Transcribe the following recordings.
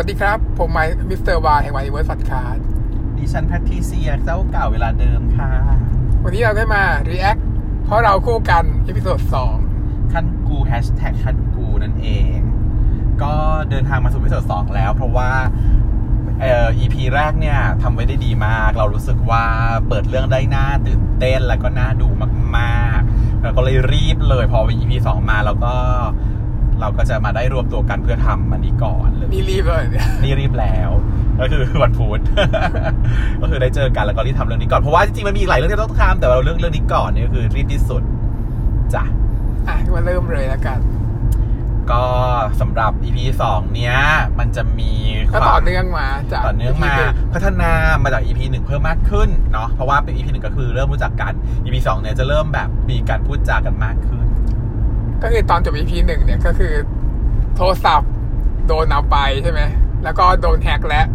วัสดีครับ ผมไมค์มิสเตอร์วาแห่งวันอีเวิร์สฟัดคาร์ดดิฉันแพทริเซียเจ้าเก่าเวลาเดิมค่ะ วันนี้เราได้มา React เพราะเราคู่กันเอพิโซดขั้นกูแฮชแท็กขั้นกูนั่นเอง ก็เดินทางมาสู่วิดีโอสองแล้ว เพราะว่าเอ่อ EP แรกเนี่ยทำไว้ได้ดีมาก เรารู้สึกว่าเปิดเรื่องได้น่าตื่นเต้นแล้วก็น่าดูมากๆ แล้วก็เลยรีบเลยพอ EP สองมาแล้วก็ เราก็จะมาได้รวมตัวกันเพื่อทำมันนี้ก่อนเลย2นี่รีบเลยเนี่ยนี่รีบแล้ว ก็คือวันพุธก็คือได้เจอกันแล้วก็รีบทำเรื่องนี้ก่อน เพราะว่าจริงๆมันมีอีกหลายเรื่องที่ต้องทำแต่ว่าเราเรื่องเรื่องนี้ก่อนนี่ก็คือรีบที่สุดจ้ะอะมาเริ่มเลยแล้วกัน ก็สำหรับ EP 2เนี้ย มันจะมีก็ต่อเนื่องมาจากต่อเนื่องมา EP หนึ่งพัฒนามาจาก EP 1 เพิ่มมากขึ้นเนาะเพราะว่าเป็น EP 1 ก็คือเริ่มรู้จักกัน EP 2เนี่ยจะเริ่มแบบมีการพูดจากันมากขึ้น ก็คือตอนจบ EP หนึ่งเนี่ยก็คือ โทรศัพท์โดนเอาไปใช่ไหม แล้วก็โดน hack แล้ว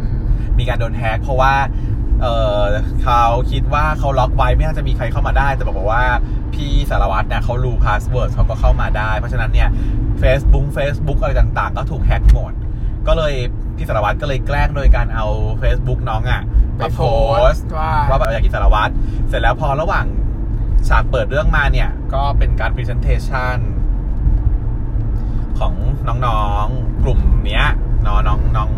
อืมมีการโดน hack เพราะว่า เออเขาคิดว่าเขาล็อกไว้ไม่น่าจะมีใครเข้ามาได้ แต่บอกว่าพี่สารวัตรเนี่ยเขารู้ password เขาก็เข้ามาได้ เพราะฉะนั้นเนี่ย Facebook Facebook อะไรต่างๆ ก็ถูก hack หมด ก็เลยพี่สารวัตรก็เลยแกล้งโดยการเอา Facebook น้องอะ่ะไปมาโพโพสสต์ต์ว่าว่าแบบอยากกินสารวัตรเสร็จแล้วพอระหว่าง ฉากเปิดเรื่องมาเนี่ย ก็เป็นการ Presentation ของน้องๆ กลุ่มเนี้ยน้องน้องน้อง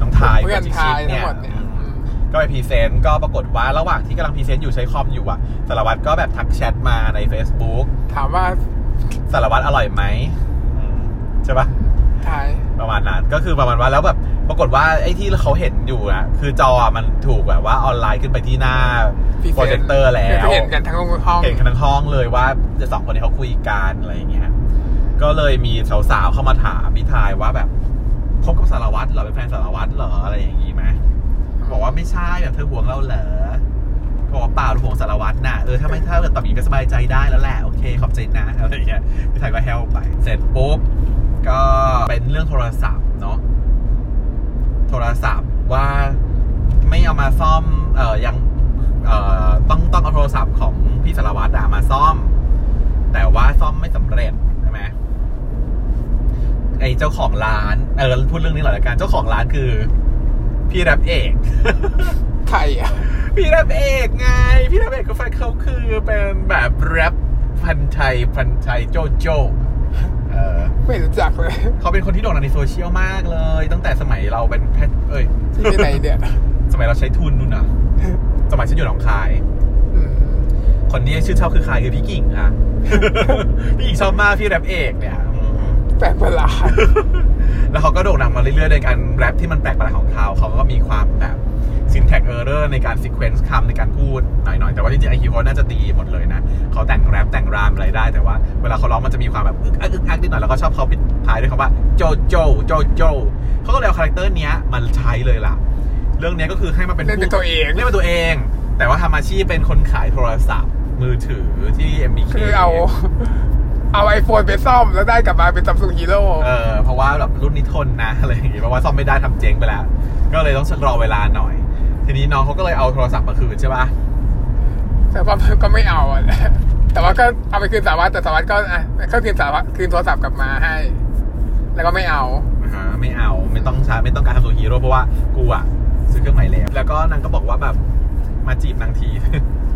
น้องไทน์เพื่อนแก๊งไทายชิคๆทั้งหมดเนี่ยอืมอืมก็ไป present ก็ปรากฏว่าระหว่างที่กำลัง present อยู่ใช้คอมอยู่อะสารวัตรก็แบบทักแชทมาใน Facebook ถามว่าสารวัตรอร่อยไหมอืมใช่ปะไทน์ประมาณนั้นก็คือประมาณว่าแล้วแบบ ปรากฏว่าไอ้ที่เขาเห็นอยู่อะคือจออะมันถูกแบบว่าออนไลน์ขึ้นไปที่หน้า Present โปรเจคเตอร์แล้วคือเห็นกันทั้งห้องเห็นกันทั้งห้องเลยว่าจะสองคนนี้เขาคุยกันอะไรอย่างเงี้ยก็เลยมีสาวๆเข้ามาถามพี่ทายว่าแบบคบกับสารวัตรเหรอเป็นแฟนสารวัตรเหรออะไรอย่างงี้ไหมบอกว่าไม่ใช่แบบเธอห่วงเราเหรอบอกว่าเปล่าเราห่วงสารวัตรน่ะเออถ้าไม่ถ้าเกิดตอบอย่างนี้ก็สบายใจได้แล้วแหละโอเคขอบใจนะอะไรอย่างเงี้ยพี่ทายก็แฮลไป เสร็จปุ๊บก็เป็นเรื่องโทรศัพท์เนาะ โทรศัพท์ว่าไม่เอามาซ่อมเออยังเออต้องต้องเอาโทรศัพท์ของพี่สารวัตรอะมาซ่อม แต่ว่าซ่อมไม่สำเร็จใช่ไหมไอเจ้าของร้านเออพูดเรื่องนี้หน่อยละกันเจ้าของร้านคือ พี่แรปเอกใครอะพี่แรปเอกไง พี่แรปเอกก็แฟนเขาคือเป็นแบบแรปพันชัยพันชัยโจโจ เออไม่รู้จักเลยเขาเป็นคนที่โด่งดังในโซเชียลมากเลย ตั้งแต่สมัยเราเป็นแพทเอ้ยที่ไหนเนี่ยสมัยเราใช้ทุนนู่นนะสมัยฉันอยู่หนองคายอืมคนที่ชื่นชอบคือใครคือพี่กิ่งค่ะ พี่กิ่งชอบมากพี่แรปเอกเนี่ยอืมแปลกประหลาดแล้วเขาก็โด่งดังมาเรื่อยๆในการแรปที่มันแปลกประหลาดของเขาเขาก็มีความแบบ syntax error ในการ sequence คำในการพูดหน่อยๆ แต่ว่าจริงๆไอคิวเขาน่าจะดีหมดเลยนะเขาแต่งแรปแต่งรามอะไรได้ แต่ว่าเวลาเขาร้องมันจะมีความแบบอึกอักอึกอักนิดหน่อยแล้วก็ชอบเขาปิดท้ายด้วยคำว่าโจโจโจโจเขาก็เลยเอา character เนี้ยมาใช้เลยล่ะ เรื่องเนี้ยก็คือให้มาเป็นเล่นเป็นตัวเองเล่นเป็นตัวเอง แต่ว่าทำอาชีพเป็นคนขายโทรศัพท์มือถือที่ MBK คือเอาเอา iPhone ไปซ่อมแล้วได้กลับมาเป็น Samsung Hero เออเพราะว่าแบบรุ่นนี้ทนนะอะไรอย่างงี้เพราะว่าซ่อมไม่ได้ทำเจ๊งไปแล้ว ก็เลยต้องรอเวลาหน่อย ทีนี้น้องเขาก็เลยเอาโทรศัพท์มาคืนใช่ปะแต่ว่าก็ไม่เอาอะแต่ว่าก็เอาไปคืนสารวัตรแต่สารวัตรก็อะก็คืนสารวัตรคืนโทรศัพท์กลับมาให้ แล้วก็ไม่เอาอ่าฮะไม่เอาไม่ต้องใช้ไม่ต้องการทำตัวฮีโร่เพราะว่ากูอะซื้อเครื่องใหม่แล้ว แล้วก็นางก็บอกว่าแบบมาจีบนางที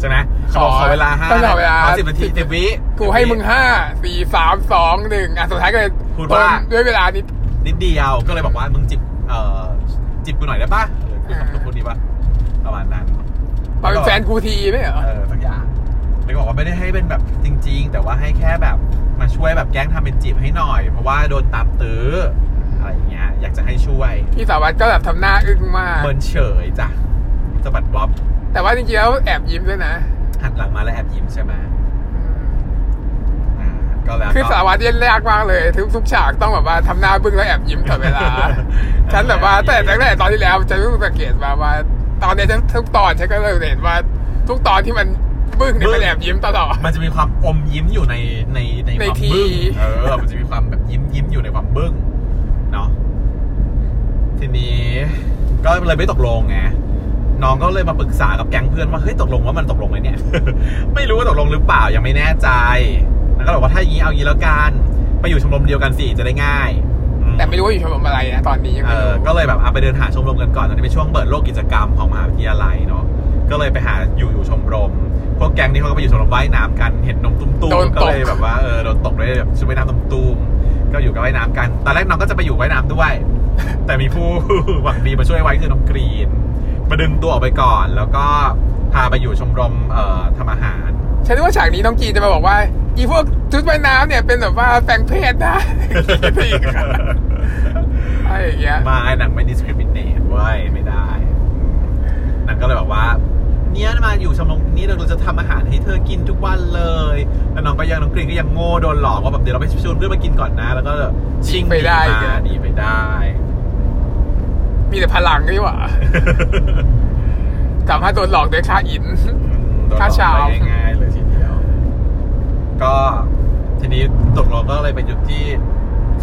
ใช่ไหมเขาบอกขอเวลาห้าต้องขอเวลาสิบนาทีสิบวิกูให้มึงห้าสี่สามสองหนึ่งอะสุดท้ายก็เลยพูดว่าทนด้วยเวลานี้นิดเดียวก็เลยบอกว่ามึงจิบเอ่อจิบกูหน่อยได้ปะ ปะประมาณนั้นมาเป็นแฟนกูทีไม่เหรอเออสักอย่างแล้วก็บอกว่าไม่ได้ให้เป็นแบบจริง ๆ แต่ว่าให้แค่แบบมาช่วยแบบแกล้งทำเป็นจีบให้หน่อย เพราะว่าโดนตามตื้ออะไรอย่างเงี้ย อยากจะให้ช่วยพี่สารวัตรก็แบบทำหน้าอึ้งมากเมินเฉยจ้ะสะบัดบ๊อบ แต่ว่าจริงๆแล้วแอบยิ้มด้วยนะหันหลังมาแล้วแอบยิ้มใช่ไหมอ่าก็แล้วคือก็สารวัตรเล่นยากมากเลยทุกทุกฉากต้องแบบว่าทำหน้าบึ้งแล้วแอบยิ้มตลอดเวลาฉันแบบว่าแต่ตั้งแต่ตอนที่แล้วจะรู้สังเกตมาว่า ตอนนี้ฉันทุกตอนฉันก็เลยเห็นว่าทุกตอนที่มันบึ้งเนี่ยมันแอบยิ้มตลอดมันจะมีความอมยิ้มอยู่ในในในในความทีบึ้งเออมันจะมีความแบบยิ้มยิ้มอยู่ในความบึ้งเนาะทีนี้ก็เลยไม่ตกลงไงน้องก็เลยมาปรึกษากับแก๊งเพื่อนว่าเฮ้ยตกลงว่ามันตกลงไหมเนี่ย ไม่รู้ว่าตกลงหรือเปล่ายังไม่แน่ใจแล้วก็บอกว่าถ้าอย่างนี้เอางี้แล้วกันไปอยู่ชมรมเดียวกันสิจะได้ง่ายอื แต่ไม่รู้ว่าอยู่ชมรมอะไรนะตอนนี้ยังเอไม่อรู้ก็เลยแบบเอาไปเดินหาชมรมกันก่อนตอนนี้เป็นช่วงเปิดโลกกิจกรรมของมหาวิทยาลัยเนาะก็เลยไปหาอยู่อยู่ชมรม พวกแก๊งนี้เขาก็ไปอยู่ชมรมว่ายน้ำกันเห็นนมตุ้มโดนๆก็ตกเลยแบบว่าเออโดนตกเลยแบบชุดว่ายน้ำตุ้มๆก็อยู่กับว่ายน้ำกัน ตอนแรกน้องก็จะไปอยู่ว่ายน้ำด้วย แต่มีผู้ หวังดีมาช่วยไว้คือน้องกรีนมาดึงตัวออกไปก่อน แล้วก็พาไปอยู่ชมรมเอ่อทำอาหาร ฉันนึกว่าฉากนี้น้องจีนจะมาบอกว่า อีพวกชุดว่ายน้ำเนี่ยเป็นแบบว่าแปลงเพศนะอะไรอย่างเงี้ยไมาหนังไม่ discriminate เว้ยไม่ได้หนังก็เลยบอกว่า เนี่ยมาอยู่ชมรมนี้เราจะทำอาหารให้เธอกินทุกวันเลยแล้วน้องก็ยังน้องกรีนก็ยังโง่โดนหลอกว่าแบบเดี๋ยวเราไปชวนเพื่อนมากินก่อนนะ แล้วก็ชิงไปได้หนีมาหนีไปได้ มีแต่พลังนี่หว่าสามารถโดนหลอกโดยค่าอินโดนหลอกค่าเช้าได้ง่ายๆเลยทีเดียว ก็ทีนี้ตกลงก็เลยไปหยุดที่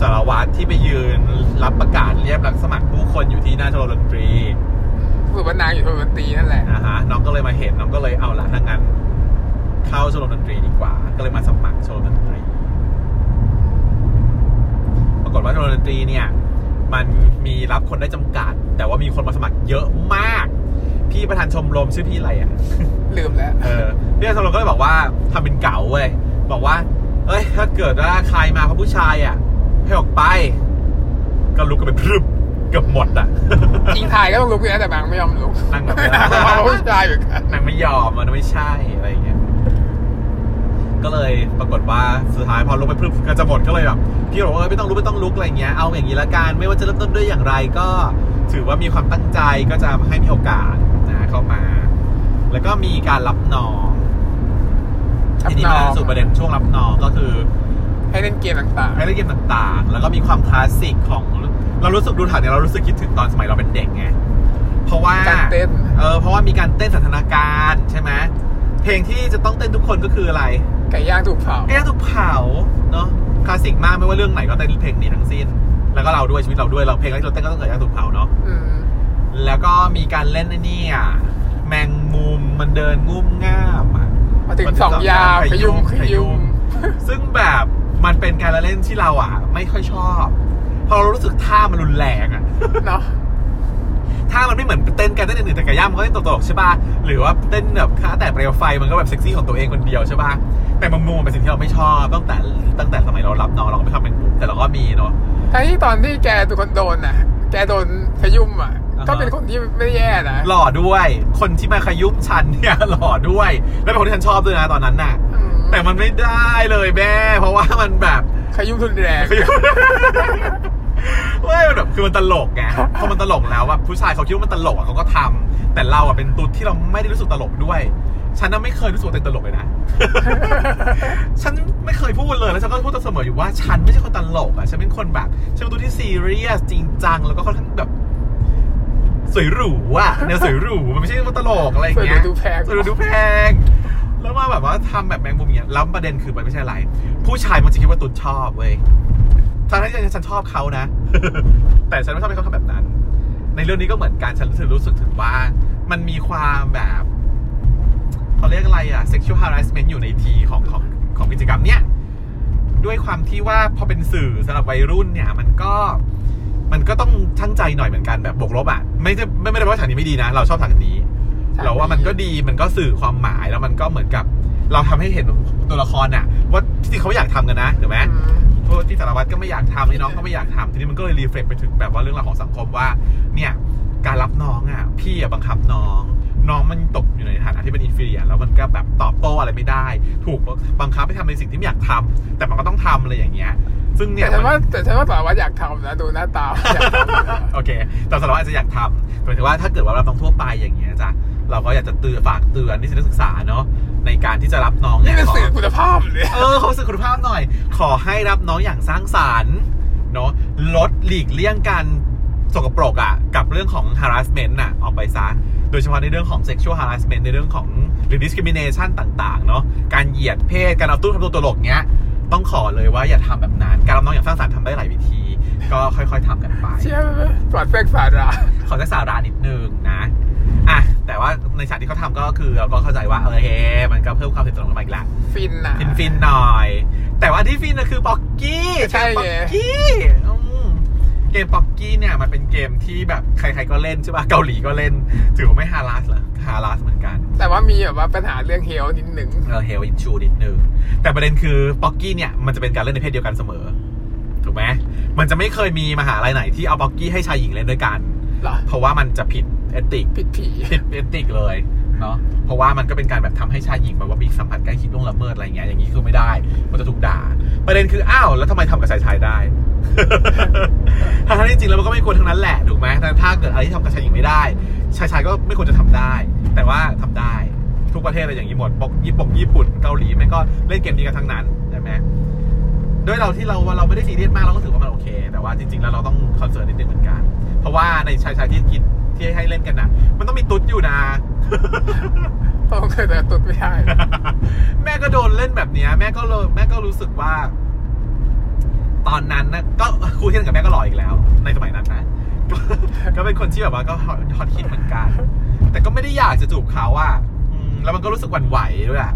สารวัตรที่ไปยืนรับประกาศเรียกรับสมัครผู้คนอยู่ที่หน้าชมรมดนตรีฝึกว่านางอยู่ชมรมดนตรีนั่นแหละนะฮะน้องก็เลยมาเห็นน้องก็เลยเอาละถ้างั้นเข้าชมรมดนตรีดีกว่า ก็เลยมาสมัครชมรมดนตรีปรากฏว่าชมรมดนตรีเนี่ย มันมีรับคนได้จำกัด แต่ว่ามีคนมาสมัครเยอะมาก พี่ประธานชมรมชื่อพี่อะไรอะลืมแล้วเออพี่ประธานชมรมก็เลยบอกว่าทำเป็นเก๋าเว้ยบอกว่า เอ้ย ถ้าเกิดว่าใครมาเพราะผู้ชายอะให้ออกไป ก็ลุกกันเป็นพรึบเกือบหมดอะจริงถ่ายก็ต้องลุกอยู่นะแต่นางไม่ยอมลุกนั่งแบบนางบอกว่าผู้ชายเหมือนกันนางไม่ยอมมันไม่ใช่อะไรอย่างเงี้ยก็เลยปรากฏว่าสุดท้ายพอลุกไปพรึบก็จะหมดก็เลยแบบพี่บอกว่าเออไม่ต้องลุกไม่ต้องลุกอะไรอย่างเงี้ยเอาอย่างนี้ละกันไม่ว่าจะเริ่มต้นด้วยอย่างไรก็ถือว่ามีความตั้งใจก็จะให้มีโอกาสนะเข้ามา แล้วก็มีการรับน้องรับ ทีนี้น้องมาสู่ประเด็นช่วงรับน้องก็คือ ให้เล่นเกมต่างให้เล่นเกมต่างๆ แล้วก็มีความคลาสสิกของ เรารู้สึกดูถ่ายเนี่ยเรารู้สึกคิดถึงตอนสมัยเราเป็นเด็กไงเพราะว่าๆการเต้นเออเพราะว่ามีการเต้นสันทนาการใช่ไหมเพลงที่จะต้องเต้นทุกคนก็คืออะไรไก่ย่างถูกเผาแก้ถูกเผาเนาะคลาสสิกมากไม่ว่าเรื่องไหนก็เต้นเพลงนี้ทั้งสิ้น แล้วก็เราด้วยชีวิตเราด้วยเราเพลงที่เราเต้นก็ต้องเกิดจากถูกเผาเนาะอืมแล้วก็มีการเล่นไอ้นี่อะแมงมุมมันเดินงุ่มง่ามอะ มาถึงมันสองยาวขขยุ้ยุมมขขยุ้ยุมมซึ่งแบบมันเป็นการละเล่นที่เราอะ ไม่ค่อยชอบเพราะเรารู้สึกท่ามันรุนแรงอะเนาะท่ามันไม่เหมือนเต้นกันเต้นอื่นๆแต่ไก่ย่างมันก็เต้นตลกๆใช่ป่ะหรือว่าเต้นแบบค่าแต่เปลวไฟมันก็แบบเซ็กซี่ของตัวเองคนเดียวใช่ป่ะแต่มังมุมมันเป็นสิ่งที่เราไม่ชอบตั้งแต่ตั้งแต่สมัยเรารับน้องเราก็ไม่ชอบแมงมุมแต่เราก็มีเนาะทั้งที่ตอนที่แกเป็นคนโดนน่ะ แกโดนขยุมอะอ่าฮะ ก็เป็นคนที่ไม่แย่นะหล่อด้วย คนที่มาขยุ้มฉันเนี่ยหล่อด้วย แล้วเป็นคนที่ฉันชอบด้วยนะตอนนั้นน่ะอืมแต่มันไม่ได้เลยแม่เพราะว่ามันแบบขยุมทุนแรงขยุ้มเว้ยมันแบบคือมันตลกไงพอมันตลกแล้วว่าผู้ชายเขาคิดว่ามันตลกอะเขาก็ทำแต่เราอะเป็นตุ๊ดที่เราไม่ได้รู้สึกตลกด้วย ฉันน่ะไม่เคยรู้สึกว่าตัวเองตลกเลยนะ ฉันไม่เคยพูดเลยแล้วฉันก็พูดเสมออยู่ว่า ฉันไม่ใช่คนตลกอะ ฉันเป็นคนแบบฉันเป็นตัวที่ซีเรียสจริงจังแล้วก็ค่อนข้างแบบ สวยหรูอะแนวสวยหรูมันไม่ใช่ว่าตลกอะไรอย่างเงี้ยสวยหรูดูแพงสวยหรูดูแพง แล้วมาแบบว่าทำแบบแมงมุมอย่างเงี้ยแล้วประเด็นคือมันไม่ใช่อะไร ผู้ชายมันจะคิดว่าตุ๊ดชอบเว้ยทั้งที่ฉันชอบเขานะ แต่ฉันไม่ชอบให้เขาทำแบบนั้น ในเรื่องนี้ก็เหมือนกันฉันรู้สึกรู้สึกถึงว่ามันมีความแบบเขาเรียกอะไรอะ sexual harassment อยู่ในทีของของของกิจกรรมเนี้ยด้วยความที่ว่าพอเป็นสื่อสำหรับวัยรุ่นเนี่ย มันก็ มันก็ต้องช่างใจหน่อยเหมือนกันแบบบวกลบอะไม่ได้ไม่ไม่ได้ว่าฉากนี้ไม่ดีนะ เราชอบฉากนี้ เราว่ามันก็ดีมันก็สื่อความหมายแล้วมันก็เหมือนกับ เราทำให้เห็นตัวละครน่ะ ว่าที่จริงเขาไม่อยากทำกันนะถูกไหมอืมพวกที่สารวัตรก็ไม่อยากทำไอ้น้องก็ไม่อยากทำทีนี้มันก็เลยรีเฟล็กไปถึงแบบว่าเรื่องราวของสังคมว่า เนี่ยการรับน้องอะ พี่อะบังคับน้องน้องมันตกอยู่ในฐานะที่เป็นอินฟิเรียแล้วมันก็แบบตอบโต้อะไรไม่ได้ ถูกบังคับให้ทำในสิ่งที่ไม่อยากทำแต่มันก็ต้องทำอะไรอย่างเงี้ย ซึ่งเนี่แต่ยฉันมันว่าแต่ฉันว่าสารวัตรอยากทำนะดูหน้าตาอยากทำโอเค แต่สารวัตรอาจจะอยากทำหมายถึงว่าถ้าเกิดว่ารับน้องทั่วไปอย่างเงี้ยจ้ะเราก็อยากจะเตือนฝากเตือนนิสิตนักศึกษาเนาะในการที่จะรับน้องนี่เป็นขอสื่อคุณภาพเลยเออเขาสื่อคุณภาพหน่อย ขอให้รับน้องอย่างสร้างสรรค์เนาะลดหลีกเลี่ยงการสกปรกอะ่ะกับเรื่องของ harassment น่ะออกไปซะโดยเฉพาะในเรื่องของ sexual harassment ในเรื่องของหรือ discrimination ต่าง ๆ เนาะการเหยียดเพศการเอาตู้ทำตัวตลกเงี้ย ต้องขอเลยว่าอย่าทำแบบนั้น การรับน้องอย่างสร้างสรรค์ทำได้หลายวิธี ก็ค่อยๆทำกันไปเชื่อไหมสอดแทรกสาระขอแค่สาระนิดนึงนะอะแต่ว่าในฉากที่เขาทำก็คือเราก็เข้าใจว่าเออเฮมันก็เพิ่มความสนิทสนมกันมาอีกแล้วฟินน่ะฟินฟินๆหน่อย แต่ว่าที่ฟินนะคือป๊อกกี้ใช่ไงบ็อกกี้อืมเกมป๊อกกี้เนี่ยมันเป็นเกมที่แบบใครๆก็เล่นใช่ป่ะเกาหลีก็เล่น ถือว่าไม่ harass เหรอ harass เหมือนกัน แต่ว่ามีแบบว่าปัญหาเรื่อง health นิดหนึ่งเออ health issue นิดนึงแต่ประเด็นคือป๊อกกี้เนี่ยมันจะเป็นการเล่นในเพศเดียวกันเสมอ ถูกไหมมันจะไม่เคยมีมหาลัยไหนที่เอาป๊อกกี้ให้ชายหญิงเล่นด้วยกันเหรอเพราะว่ามันจะผิดเอติกผิดผีผิดเอติกเลยเนาะเพราะว่ามันก็เป็นการแบบทำให้ชายหญิงแบบว่ามีสัมผัสใกล้ชิดล่วงละเมิดอะไรเงี้ยอย่างนี้คือไม่ได้ มันจะถูกด่า ประเด็นคืออ้าวแล้วทำไมทำกับชายชายได้ทั้งที่จริงแล้วมันก็ไม่ควรทั้งนั้นแหละถูกไหมแต่ถ้าเกิดอะไรที่ทำกับชายหญิงไม่ได้ ชายชายก็ไม่ควรจะทำได้ แต่ว่าทำได้ทุกประเทศเลยอย่างนี้หมดปกญี่ปุ่นญี่ปุ่นเกาหลีไม่ก็เล่นเกมนี้กันทั้งนั้นใช่ไหมด้วยเราที่เราว่าเราไม่ได้ซีเรียสมากเราก็ถือว่ามันโอเค แต่ว่าจริงๆแล้วเราต้องคอนเซิร์นนิดนึงเหมือนกัน เพราะว่าในชายชายที่คิดที่ให้เล่นกันน่ะมันต้องมีตุ๊ดอยู่นะต้องเคยแต่ตุดไม่ได้แม่ก็โดนเล่นแบบเนี้ยแม่ก็เลยแม่ก็รู้สึกว่า ตอนนั้นนะก็ครูเทียนกับแม่ก็หล่ออีกแล้ว ในสมัยนั้นนะ ก็ก็เป็นคนที่แบบว่าก็ฮอตฮอตฮิตเหมือนกัน แต่ก็ไม่ได้อยากจะจูบเขาอะอืมแล้วมันก็รู้สึกหวั่นไหวด้วยอะ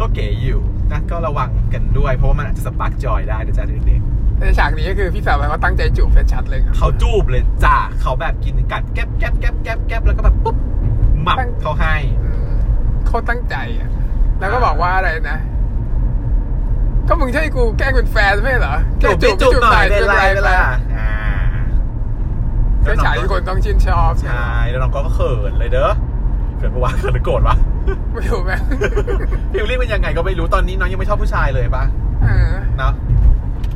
ก็เก๋อยู่นะก็ระวังกันด้วย เพราะว่ามันอาจจะสปาร์กจอยได้นะจ๊ะเด็กในฉากนี้ก็คือพี่สาวเขาตั้งใจจูบชัดๆเลยครับๆเขาจูบเลยจ้าเขาแบบกินกัดแก๊บแก๊บแก๊บแก๊บแก๊บแล้วก็แบบปุ๊บหมับเขาให้อืมเขาตั้งใจอะแล้วก็บอกว่าอะไรนะก็มึงใช่กูแกล้งเป็นแฟนไม่ใช่เหรอแกล้งจูบจูบหน่อยไม่เป็นไรไม่เป็นไรอ่า เจ้าชายที่คนต้องชื่นชอบใช่แล้วน้องก็เขินเลยเด้อเขินปะวะเขินหรือโกรธวะไม่รู้ไหมฟิลลิ่งเป็นยังไงก็ไม่รู้ตอนนี้น้องยังไม่ชอบผู้ชายเลยปะเออเนาะ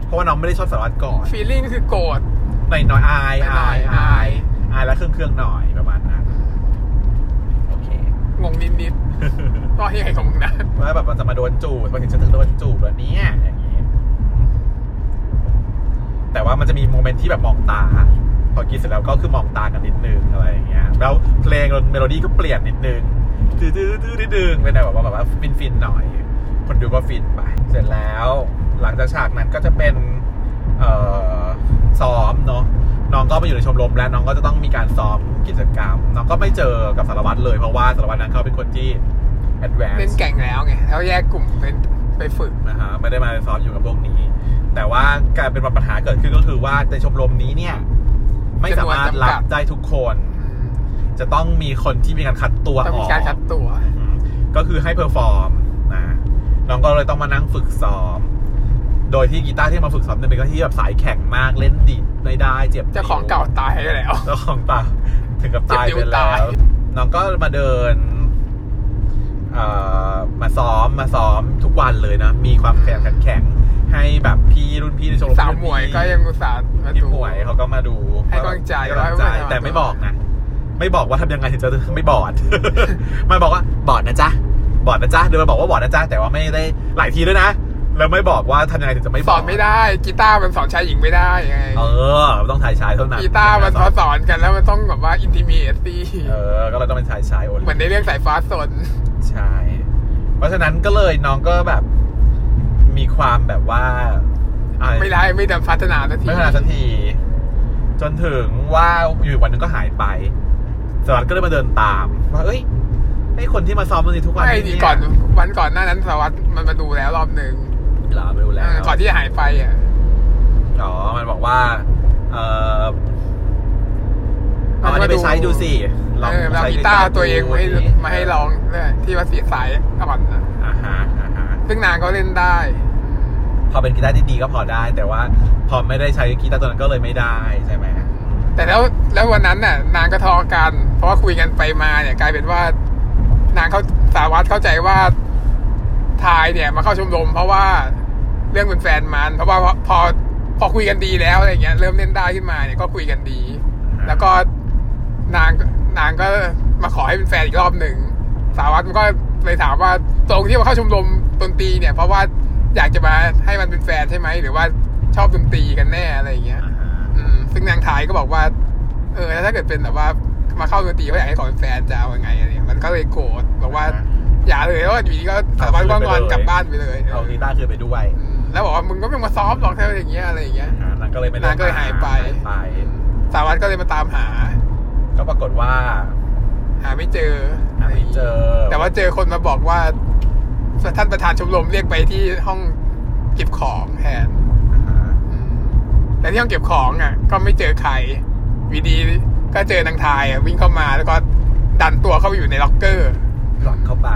เพราะว่าน้องไม่ได้ชอบสารวัตรก่อนฟีลลิ่งคือโกรธหน่อยน้อยอายหน่อาอยยๆอายอายแล้วเครื่องเครื่องๆหน่อยประมาณนั้นโอเคงงนิดๆก็ยังไงของมึงนะว่าแบบมันจะมาโดนจูบมาถึงฉันถึงโดนจูบแล้วเนี่ยอย่างนี้แต่ว่ามันจะมี moment ที่แบบมองตา พอกินเสร็จแล้วก็คือมองตากันนิดนึงอะไรอย่างเงี้ยแล้วเพลงเมโลดี้ก็เปลี่ยนนิดนึงตื้อตื้อตื้อตื้อเป็นแบบว่าแบบว่าฟินฟินๆหน่อย คนดูก็ฟินไป เสร็จแล้ว หลังจากฉากนั้นก็จะเป็นเอ่อซ้อมเนาะน้องก็มาอยู่ในชมรมแล้วน้องก็จะต้องมีการซ้อมกิจกรรม น้องก็ไม่เจอกับสารวัตรเลยเพราะว่าสารวัตรนั้นเขาเป็นคนที่ advance เล่นเก่งแล้วไงแล้วแยกกลุ่มเป็นไปฝึกนะฮะไม่ได้มาซ้อมอยู่กับพวกนี้ แต่ว่าการเป็นปัญหาเกิดขึ้นก็คือว่าในชมรมนี้เนี่ย ไม่สามารถรับได้ทุกคน จะต้องมีคนที่มีการคัดตัวต้องอมีอกการคัดตัวอืมก็คือให้ perform นะน้องก็เลยต้องมานั่งฝึกซ้อม โดยที่กีตาร์ที่มาฝึกซ้อมเนี่ยเป็นกีตาร์ที่แบบสายแข็งมากเล่นดีดไม่ได้ เจ็บเจ้าของเก่าตายไปแล้วเจ้าของตาถึงกับตายเจ็บนิ้ไปวแล้ตายวน้องก็มาเดินเอ่อมาซ้อมมาซ้อมทุกวันเลยนะ มีความแข็งขันแข็ง ให้แบบพี่รุ่นพี่ในชมรมสาวหมวยก็ยังอุตส่าห์มาพี่ดู หมวยเขาก็มาดูให้กำลังใจห้กำลังใจว่าไม่แต่ไม่บอกนะ ไม่บอกว่าทำยังไงถึงจะไม่บอด มันบอกว่าบอดนะจ๊ะบอดนะจ๊ะเดินมาบอกว่าบอดนะจ๊ะแต่ว่าไม่ได้หลายทีด้วยนะแล้วไม่บอกว่าทำยังไงถึงจะไม่สบออดนไม่ได้กีตาร์มันสอนชายหญิงไม่ได้ไงเออต้องชายชายเท่านั้นกีตาร์มันพอสอนกันแล้วมันต้องแบบว่าอินทิเมตตี้เออ ก็เลยต้องเป็นชายชายโอเหมือนในเรื่องสายฟ้าสน ใช่ เพราะฉะนั้นก็เลยน้องก็แบบ มีความแบบว่าอะรไม่ได้ไม่ดำพัฒนาสักทีไม่พัฒนาสักที จนถึงว่าอยู่วันหนึงก็หายไปสวัสดิ์ก็เลยมาเดินตามว่าเอ้ยไอ้คนที่มาซ้อมดนตรีทุกวันไม่ดีเยก่อนวันก่อนหน้านั้นสวัสดิ์มันมาดูแล้วรอบหนึ่งเหรอไม่รู้แล้วเออก่อนที่จะหายไปอะอ๋อมันบอกว่า เออเอาอันนี้ไปใช้ดูสิเออเราใช้กีตาร์ตัวเองมาให้ดูสิมาให้ลองเลยที่ว่าเสียสายก่อนนะอ่าฮะอ่าฮะ ซึ่งนางก็เล่นได้ พอเป็นกีตาร์ที่ดีก็พอได้ แต่ว่าพอไม่ได้ใช้กีตาร์ตัวนั้นก็เลยไม่ได้ใช่ไหมแต่แล้วแล้ววันนั้นน่ะ นางก็ทะเลาะกัน เพราะว่าคุยกันไปมาเนี่ยกลายเป็นว่านางเขาสารวัตรเข้าใจว่าทายเนี่ยมาเข้าชมรมเพราะว่าเรื่องเป็นแฟนมัน เพราะว่าพอพอพอคุยกันดีแล้วอะไรเงี้ยเริ่มเล่นได้ขึ้นมาเนี่ยก็คุยกันดี แล้วก็นางนางก็มาขอให้เป็นแฟนอีกรอบหนึ่งสารวัตรมันก็เลยถามว่าตรงที่มาเข้าชมรม ดนตรีเนี่ยเพราะว่าอยากจะมาให้มันเป็นแฟนใช่ไหมหรือว่าชอบดนตรีกันแน่อะไรอย่างเงี้ยอ่าฮะอืม ซึ่งนางทายก็บอกว่า เออแล้วถ้าเกิดเป็นแบบว่ามาเข้าดนตรีเขาอยากให้ขอเป็นแฟนจะเอายังไงอะไรเงี้ยมันก็เลยโกรธบอกว่า อย่าเลยแล้วอยู่ดีก็สารวัตรก็งอนกลับบ้านไปเลยเอากีตาร์คืนไปด้วยอืมแล้วบอกว่ามึงก็ไม่มาซ้อมหรอกถ้าอย่างเงี้ยอะไรอย่างเงี้ยอ่านางก็เลยไม่ได้นางก็เลยหายไปหายไปสารวัตรก็เลยมาตามหา ก็ปรากฏว่า หาไม่เจอหาไม่เจอ แต่ว่าเจอคนมาบอกว่า ท่านประธานชมรมเรียกไปที่ห้องเก็บของแทนอ่าฮะอืมแต่ที่ห้องเก็บของอะ ก็ไม่เจอใครวีดีก็เจอนางทายอะวิ่งเข้ามาแล้วก็ดันตัวเข้าไปอยู่ในล็อกเกอร์หลอดเข้าไป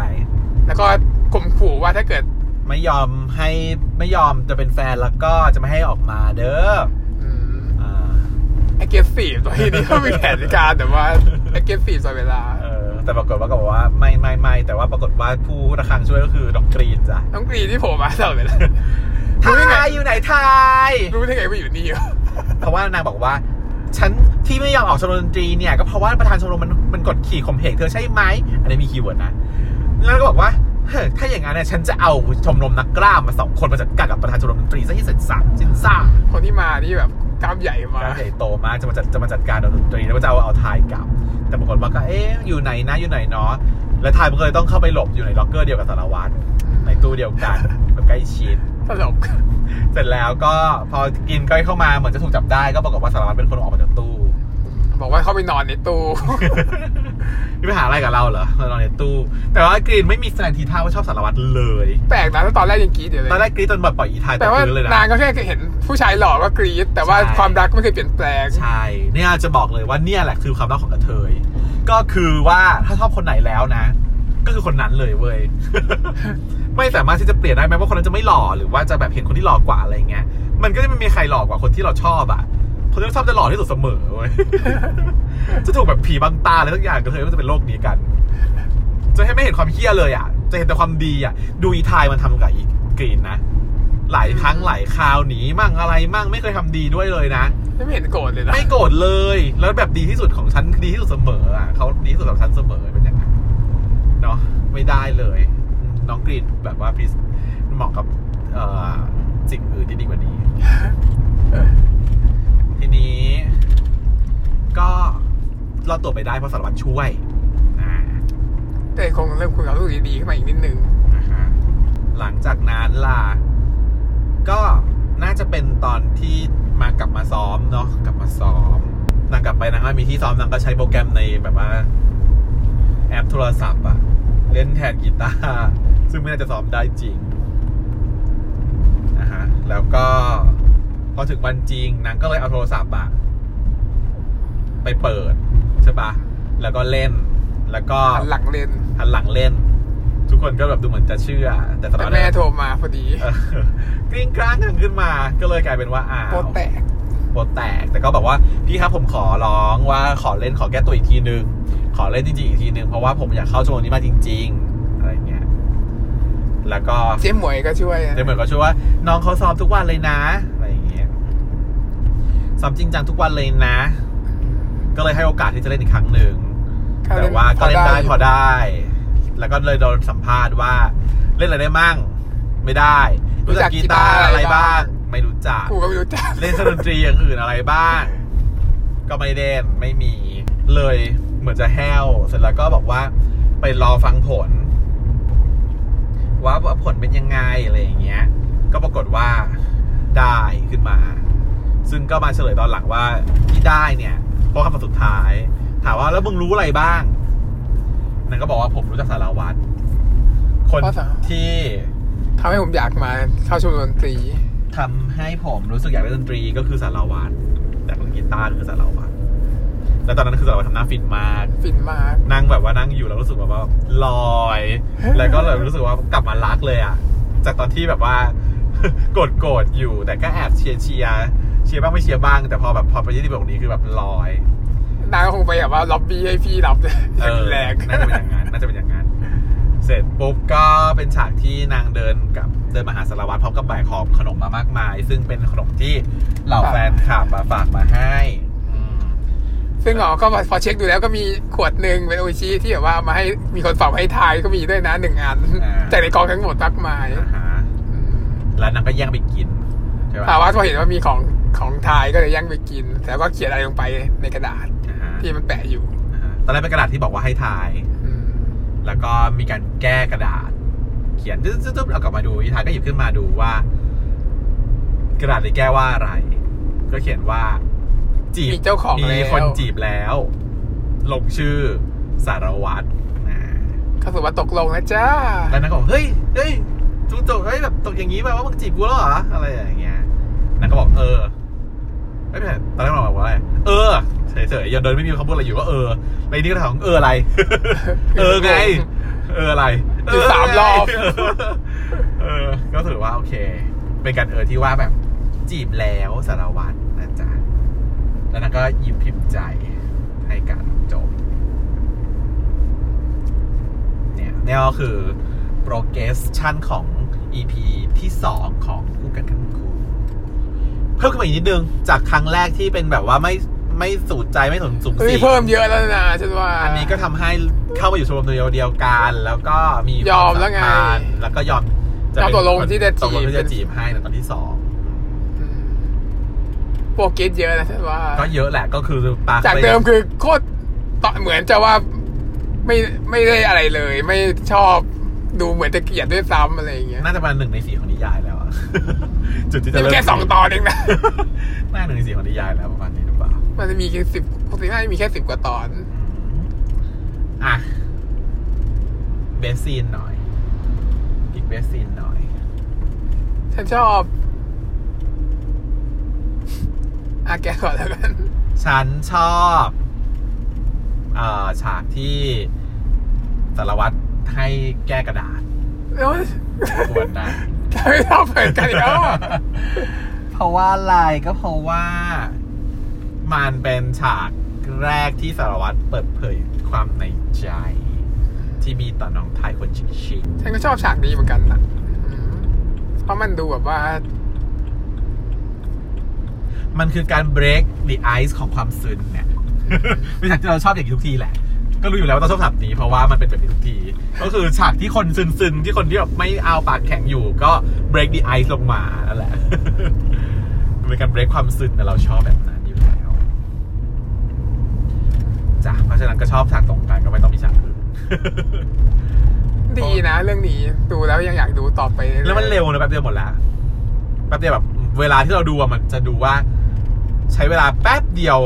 แล้วก็ข่มขู่ว่าถ้าเกิด ไม่ยอมให้ไม่ยอมจะเป็นแฟนแล้วก็จะไม่ให้ออกมาเด้ออืมอ่าไอเกสซีฟตัวที่นี่ก็มีแผนการแต่ว่าไอเกสซีฟตลอดเวลาเออ แต่ปรากฏว่าก็บอกว่าไม่ไม่ไม่แต่ว่าปรากฏว่าผู้ระคังช่วยก็คือดอกกรีนจ้ะน้องกรีที่โผล่มาตลอดเวลาทรู้ได้ไงายอยู่ไหนทายรู้ได้ไงว่าอยู่นี่วะเพราะว่านางบอกว่าฉันที่ไม่ยอมออกชมรมดนตรีเนี่ยก็เพราะว่าประธานชมรมมันมันกดขี่ข่มเหงเธอใช่ไหมอันนี้มี keyword นะแล้วก็บอกว่าเฮ้ยถ้าอย่างนั้นเนี่ยฉันจะเอาชมรมนักกล้ามมาสองคนมาจัดการกับประธานชมรมดนตรีซะที่เสร็จสับสิ้นซากคนที่มานี่แบบ กล้ามใหญ่มาการใหญ่โตมากจะมาจัดจะมาจัดการดนตรีแล้วก็จะเอาเอาไทน์กลับ แต่บางคนบอกก็เอ๊ะอยู่ไหนนะอยู่ไหนเนาะแล้วไทน์มันก็เลยต้องเข้าไปหลบอยู่ในล็อกเกอร์เดียวกับสารวัตรในตู้เดียวกันแบบใกล้ชิดตลกเสร็จแล้วก็พอกินก้อยเข้ามาเหมือนจะถูกจับได้ก็ปรากฏว่าสารวัตรเป็นคนออกมาจากตู้ บอกว่าเขาไปนอนในตู้ นี่ไปหาอะไรกับเราเหรอเรานอนในตู้ แต่ว่ากรีนไม่มีแสดงทีท่าว่าชอบสารวัตรเลย แปลกนะแล้วตอนแรกยังกรีดอยู่เลย ตอนแรกกรีนจนแบบปล่อยอีทายตแต่กว่าพื้นเลยนะนางก็แค่เห็นผู้ชายหล่อก็กรีดแต่ว่าใช่ความรักไม่เคยเปลี่ยนแปลง ใช่ เนี่ยจะบอกเลยว่าเนี่ยแหละคือความรักของกระเทย ก็คือว่าถ้าชอบคนไหนแล้วนะ ก็คือคนนั้นเลยเว้ย ไม่สามารถที่จะเปลี่ยนได้แม้ว่าคนนั้นจะไม่หล่อหรือว่าจะแบบเห็นคนที่หล่อกว่าอะไรเงี้ย มันก็จะไม่มีใครหล่อกว่าคนที่เราชอบอะ คนที่เราชอบจะหล่อที่สุดเสมอเว้ยจะถูกแบบผีบังตาอะไรทุกอย่างกระเทยก็จะเป็นโรคนี้กัน จะให้ไม่เห็นความเฮี้ยเลยอะ จะเห็นแต่ความดีอะ ดูอีทายมันทำกับอีกรีนนะ หลายครั้งหลายคราวหนีมั่งอะไรมั่งไม่เคยทำดีด้วยเลยนะ ไม่เห็นโกรธเลยนะ ไม่โกรธเลย แล้วแบบดีที่สุดของฉันดีที่สุดเสมออะเขาดีที่สุดกับฉันเสมอเป็นอย่างนั้นเนาะไม่ได้เลยอืมน้องกรีนแบบว่าพิสเหมาะกับเอ่อสิ่งอื่นที่ดีกว่านี้ ทีนี้ ก็รอดตัวไปได้เพราะสารวัตรช่วยอ่าแต่คงเริ่มคุยกับลูกดีๆขึ้นมาอีกนิดนึงนะฮะหลังจากนั้นล่ะก็น่าจะเป็นตอนที่มากลับมาซ้อมเนาะกลับมาซ้อมนางกลับไปนางก็มีที่ซ้อมนางก็ใช้โปรแกรมในแบบว่า แอปโทรศัพท์อะเล่นแทนกีตาร์ซึ่งไม่น่าจะซ้อมได้จริงนะฮะแล้วก็ พอถึงวันจริงนางก็เลยเอาโทรศัพท์อะไปเปิดใช่ปะแล้วก็เล่น แล้วก็หันหลังเลนหันหลังเล่น ทุกคนก็แบบดูเหมือนจะเชื่อ แต่สำหแต่รับแม่โทรมาพอดีเออกริ้งกร้างกันขึ้นมา ก็เลยกลายเป็นว่าอ้าวโปรแตกโปรแตก แต่ก็บอกว่าพี่ครับผมขอร้องว่าขอเล่นขอแก้ตัวอีกทีนึง ขอเล่นจริงๆอีกทีนึงเพราะว่าผมอยากเข้าชมรมนี้มาจริง ๆ อะไรเงี้ยแล้วก็เจ๊หมวยก็ช่วยเดี๋ยวเหมือนก็ช่วยว่าน้องเขาซ้อมทุกวันเลยนะ อะไรอย่างเงี้ย ซ้อมจริงจังทุกวันเลยนะ ก็เลยให้โอกาสที่จะเล่นอีกครั้งหนึ่งแต่ว่าก็เล่นได้พอได้ แล้วก็เลยโดนสัมภาษณ์ว่า เล่นอะไรได้มั่ง ไม่ได้ รู้จักกีตาร์อะไรบ้าง ไม่รู้จักกูก็ไม่รู้จัก เล่นดนตรีอย่างอื่นอะไรบ้าง ก็ไม่เล่นไม่มีเลยเหมือนจะแห้ว เสร็จแล้วก็บอกว่า ไปรอฟังผล ว่าว่าผลเป็นยังไงอะไรอย่างเงี้ย ก็ปรากฏว่าได้ขึ้นมา ซึ่งก็มาเฉลยตอนหลังว่าที่ได้เนี่ยเพราะคำสุดท้าย ถามว่าแล้วมึงรู้อะไรบ้างนางก็บอกว่าผมรู้จักสารวัตรคนเพราะสารที่ทำให้ผมอยากมาเข้าชมรมดนตรีทำให้ผมรู้สึกอยากเล่นดนตรีก็คือสารวัตรแต่เล่นกีตาร์คือสารวัตรแล้วตอนนั้นคือสารวัตรทำหน้าฟินมากฟินมาก นั่งแบบว่านั่งอยู่แล้วรู้สึกแบบว่าลอย แล้วก็เลยรู้สึกว่ากลับมารักเลยอะ จากตอนที่แบบว่าโกรธโกรธอยู่แต่ก็แอบเชียร์เชียร์ เชียร์บ้างไม่เชียร์บ้าง แต่พอแบบพอไปที่ที่แบบนี้คือแบบลอยนางก็คงไปแบบว่าล็อบบี้ให้พี่รับเออแรงน่าจะเป็นอย่างนั้นน่าจะเป็นอย่างนั้นเสร็จปุ๊บก็เป็นฉากที่นางเดินกับเดินมาหาสารวัตรพร้อมกับแบกของขนมมามากมาย ซึ่งเป็นขนมที่เหล่าแฟนคลับมาฝากมาให้อืมซึ่งอ๋อก็พอเช็คดูแล้วก็มีขวดหนึ่งเป็นโออิชิที่แบบว่ามาให้มีคนฝากมาให้ไทน์ก็มีด้วยนะหนึ่งอันจากในกองทั้งหมดมากมายอ่าฮะอืมแล้วนางก็แย่งไปกินใช่ปะถามว่าพอเห็นว่ามีของ ของทายก็เลยแย่งไปกิน แต่ก็เขียนอะไรลงไปในกระดาษอ่าฮะที่มันแปะอยู่อ่าฮะตอนแรกเป็นกระดาษที่บอกว่าให้ทายอืมแล้วก็มีการแก้กระดาษ เขียนตึ๊ดๆๆเอากลับมาดูอีทายก็หยิบขึ้นมาดูว่า กระดาษนี้แก้ว่าอะไร ก็เขียนว่า จีบมีเจ้าของมีแล้วคนจีบแล้ว ลงชื่อสารวัตรอ่าเขาสุว่าตกลงนะจ้าแล้วนางก็บอกเฮ้ยเฮ้ยจุกจกเฮ้ยแบบตกอย่างนี้แบบว่ามึงจีบกูแล้วเหรออะไรอย่างเงี้ยนางก็บอกเออ ไม่เป็นไรตอนแรกเราบอกว่าอะไร เออเฉยๆยังเดินไม่มีคำพูดอะไรอยู่ก็เออในนี้ก็ถามเอออะไร เออไง เอออะไรอยู่สามรอบ เออ ก็ถือว่าโอเค เป็นการเออที่ว่าแบบ จีบแล้วสารวัตรนะจ๊ะแล้วนั้นก็ยิ้มพิมพ์ใจให้กันจบ เนี่ยนี่ก็คือ progression ของ EP ที่2ของคู่กันกันคู่ เพิ่มขึ้นมาอีกนิดนึง จากครั้งแรกที่เป็นแบบว่าไม่ไม่สูดใจไม่สนสูงเฮ้ยสีเพิ่มเยอะแล้วนะฉันว่า อันนี้ก็ทำให้เข้ามาอยู่ชมรมเดียวเดียวกัน แล้วก็มียอมแล้วไงคามสัมพันธ์แล้วก็ยอมยอมตกลงที่จะจีบตกลงที่จะจีบให้ในตอนที่สองอืมโปรเกตเยอะนะฉันว่า ก็เยอะแหละก็คือปากจากเดิมคือโคตรต่อเหมือนจะว่าไม่ไม่ได้อะไรเลย ไม่ชอบดูเหมือนจะเกลียดด้วยซ้ำอะไรอย่างเงี้ยน่าจะประมาณหนึ่งในสี่ของนิยายแล้วอะ จุดที่จะนี่เริ่มแค่สองตอนเองนะน่าหนึ่งในสี่ของนิยายแล้วประมาณนี้หรือเปล่า มันจะมีแค่สิบปกติน่าจะมีแค่สิบกว่าตอน อะ เบสซีนหน่อยpick best scene หน่อย ฉันชอบอาแกก่อนแล้วกัน ฉันชอบเอ่อฉากที่สารวัตรให้แก้กระดาษแล้วควรนะ ไม่ชอบเหมือนกันแล้วอะเพราะว่าอะไรก็เพราะว่า มันเป็นฉากแรกที่สารวัตรเปิดเผยความในใจ ที่มีต่อน้องไทยคนชิคชิคฉันก็ชอบฉากนี้เหมือนกันนะอืมเพราะมันดูแบบว่า มันคือการ break the ice ของความซึนเนี่ย เป็นฉากที่เราชอบอย่างนี้ทุกทีแหละ ก็รู้อยู่แล้วว่าต้องชอบฉากนี้เพราะว่ามันเป็นแบบนี้ทุกที ก็คือฉากที่คนซึนๆ ที่คนที่แบบไม่เอาปากแข็งอยู่ ก็ break the ice ลงมานั่นแหละมันเป็นการ break ความซึนแต่เราชอบแบบนั้นอยู่แล้วจ้ะเพราะฉะนั้นก็ชอบฉากตรงกันก็ไม่ต้องมีฉากอื่นดีนะ เรื่องนี้ดูแล้วยังอยากดูต่อไปรื่อยๆแล้วมันเร็วนะแป๊บเดียวหมดแล้วแป๊บเดียวแบบ เวลาที่เราดูอะมันจะดูว่า ใช้เวลาแป๊บเดียว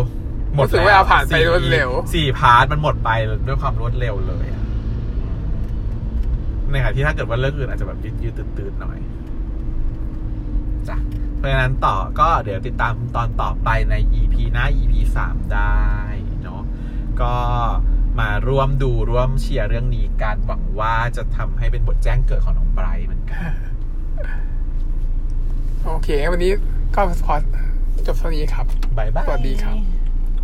หมดรู้สึกแล้วเวลาผ่านไปสี่รวดเร็วสี่พาร์ทมันหมดไปด้วยความรวดเร็วเลยอะในขณะที่ถ้าเกิดว่าเรื่องอื่นอาจจะแบบยืดๆตื่นๆหน่อยจ้ะเพราะฉะนั้นต่อก็เดี๋ยวติดตามตอนต่อไปใน EP หน้า EP สามได้เนาะก็มาร่วมดูร่วมเชียร์เรื่องนี้การหวังว่าจะทำให้เป็นบทแจ้งเกิดของน้องไบรท์เหมือนกัน โอเค วันนี้ก็พอจบเท่านี้ครับบายบายสวัสดีครับ